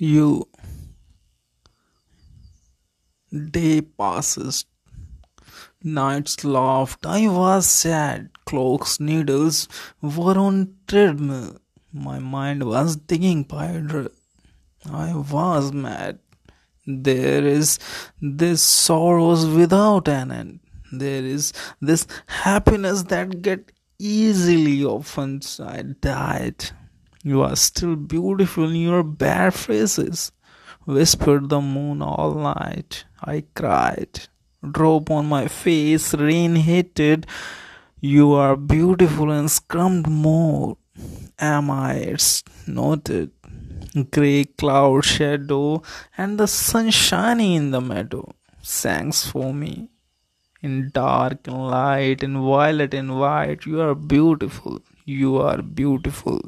You. Day passes. Nights laughed. I was sad. Clocks, needles were on treadmill. My mind was digging powder. I was mad. There is this sorrows without an end. There is this happiness that get easily often I died. You are still beautiful in your bare faces, whispered the moon all night. I cried. Drop on my face, rain hit it. You are beautiful and scrummed more. Am I? It's noted. Grey cloud shadow and the sun shining in the meadow. Thanks for me. In dark and light, in violet and white, you are beautiful. You are beautiful.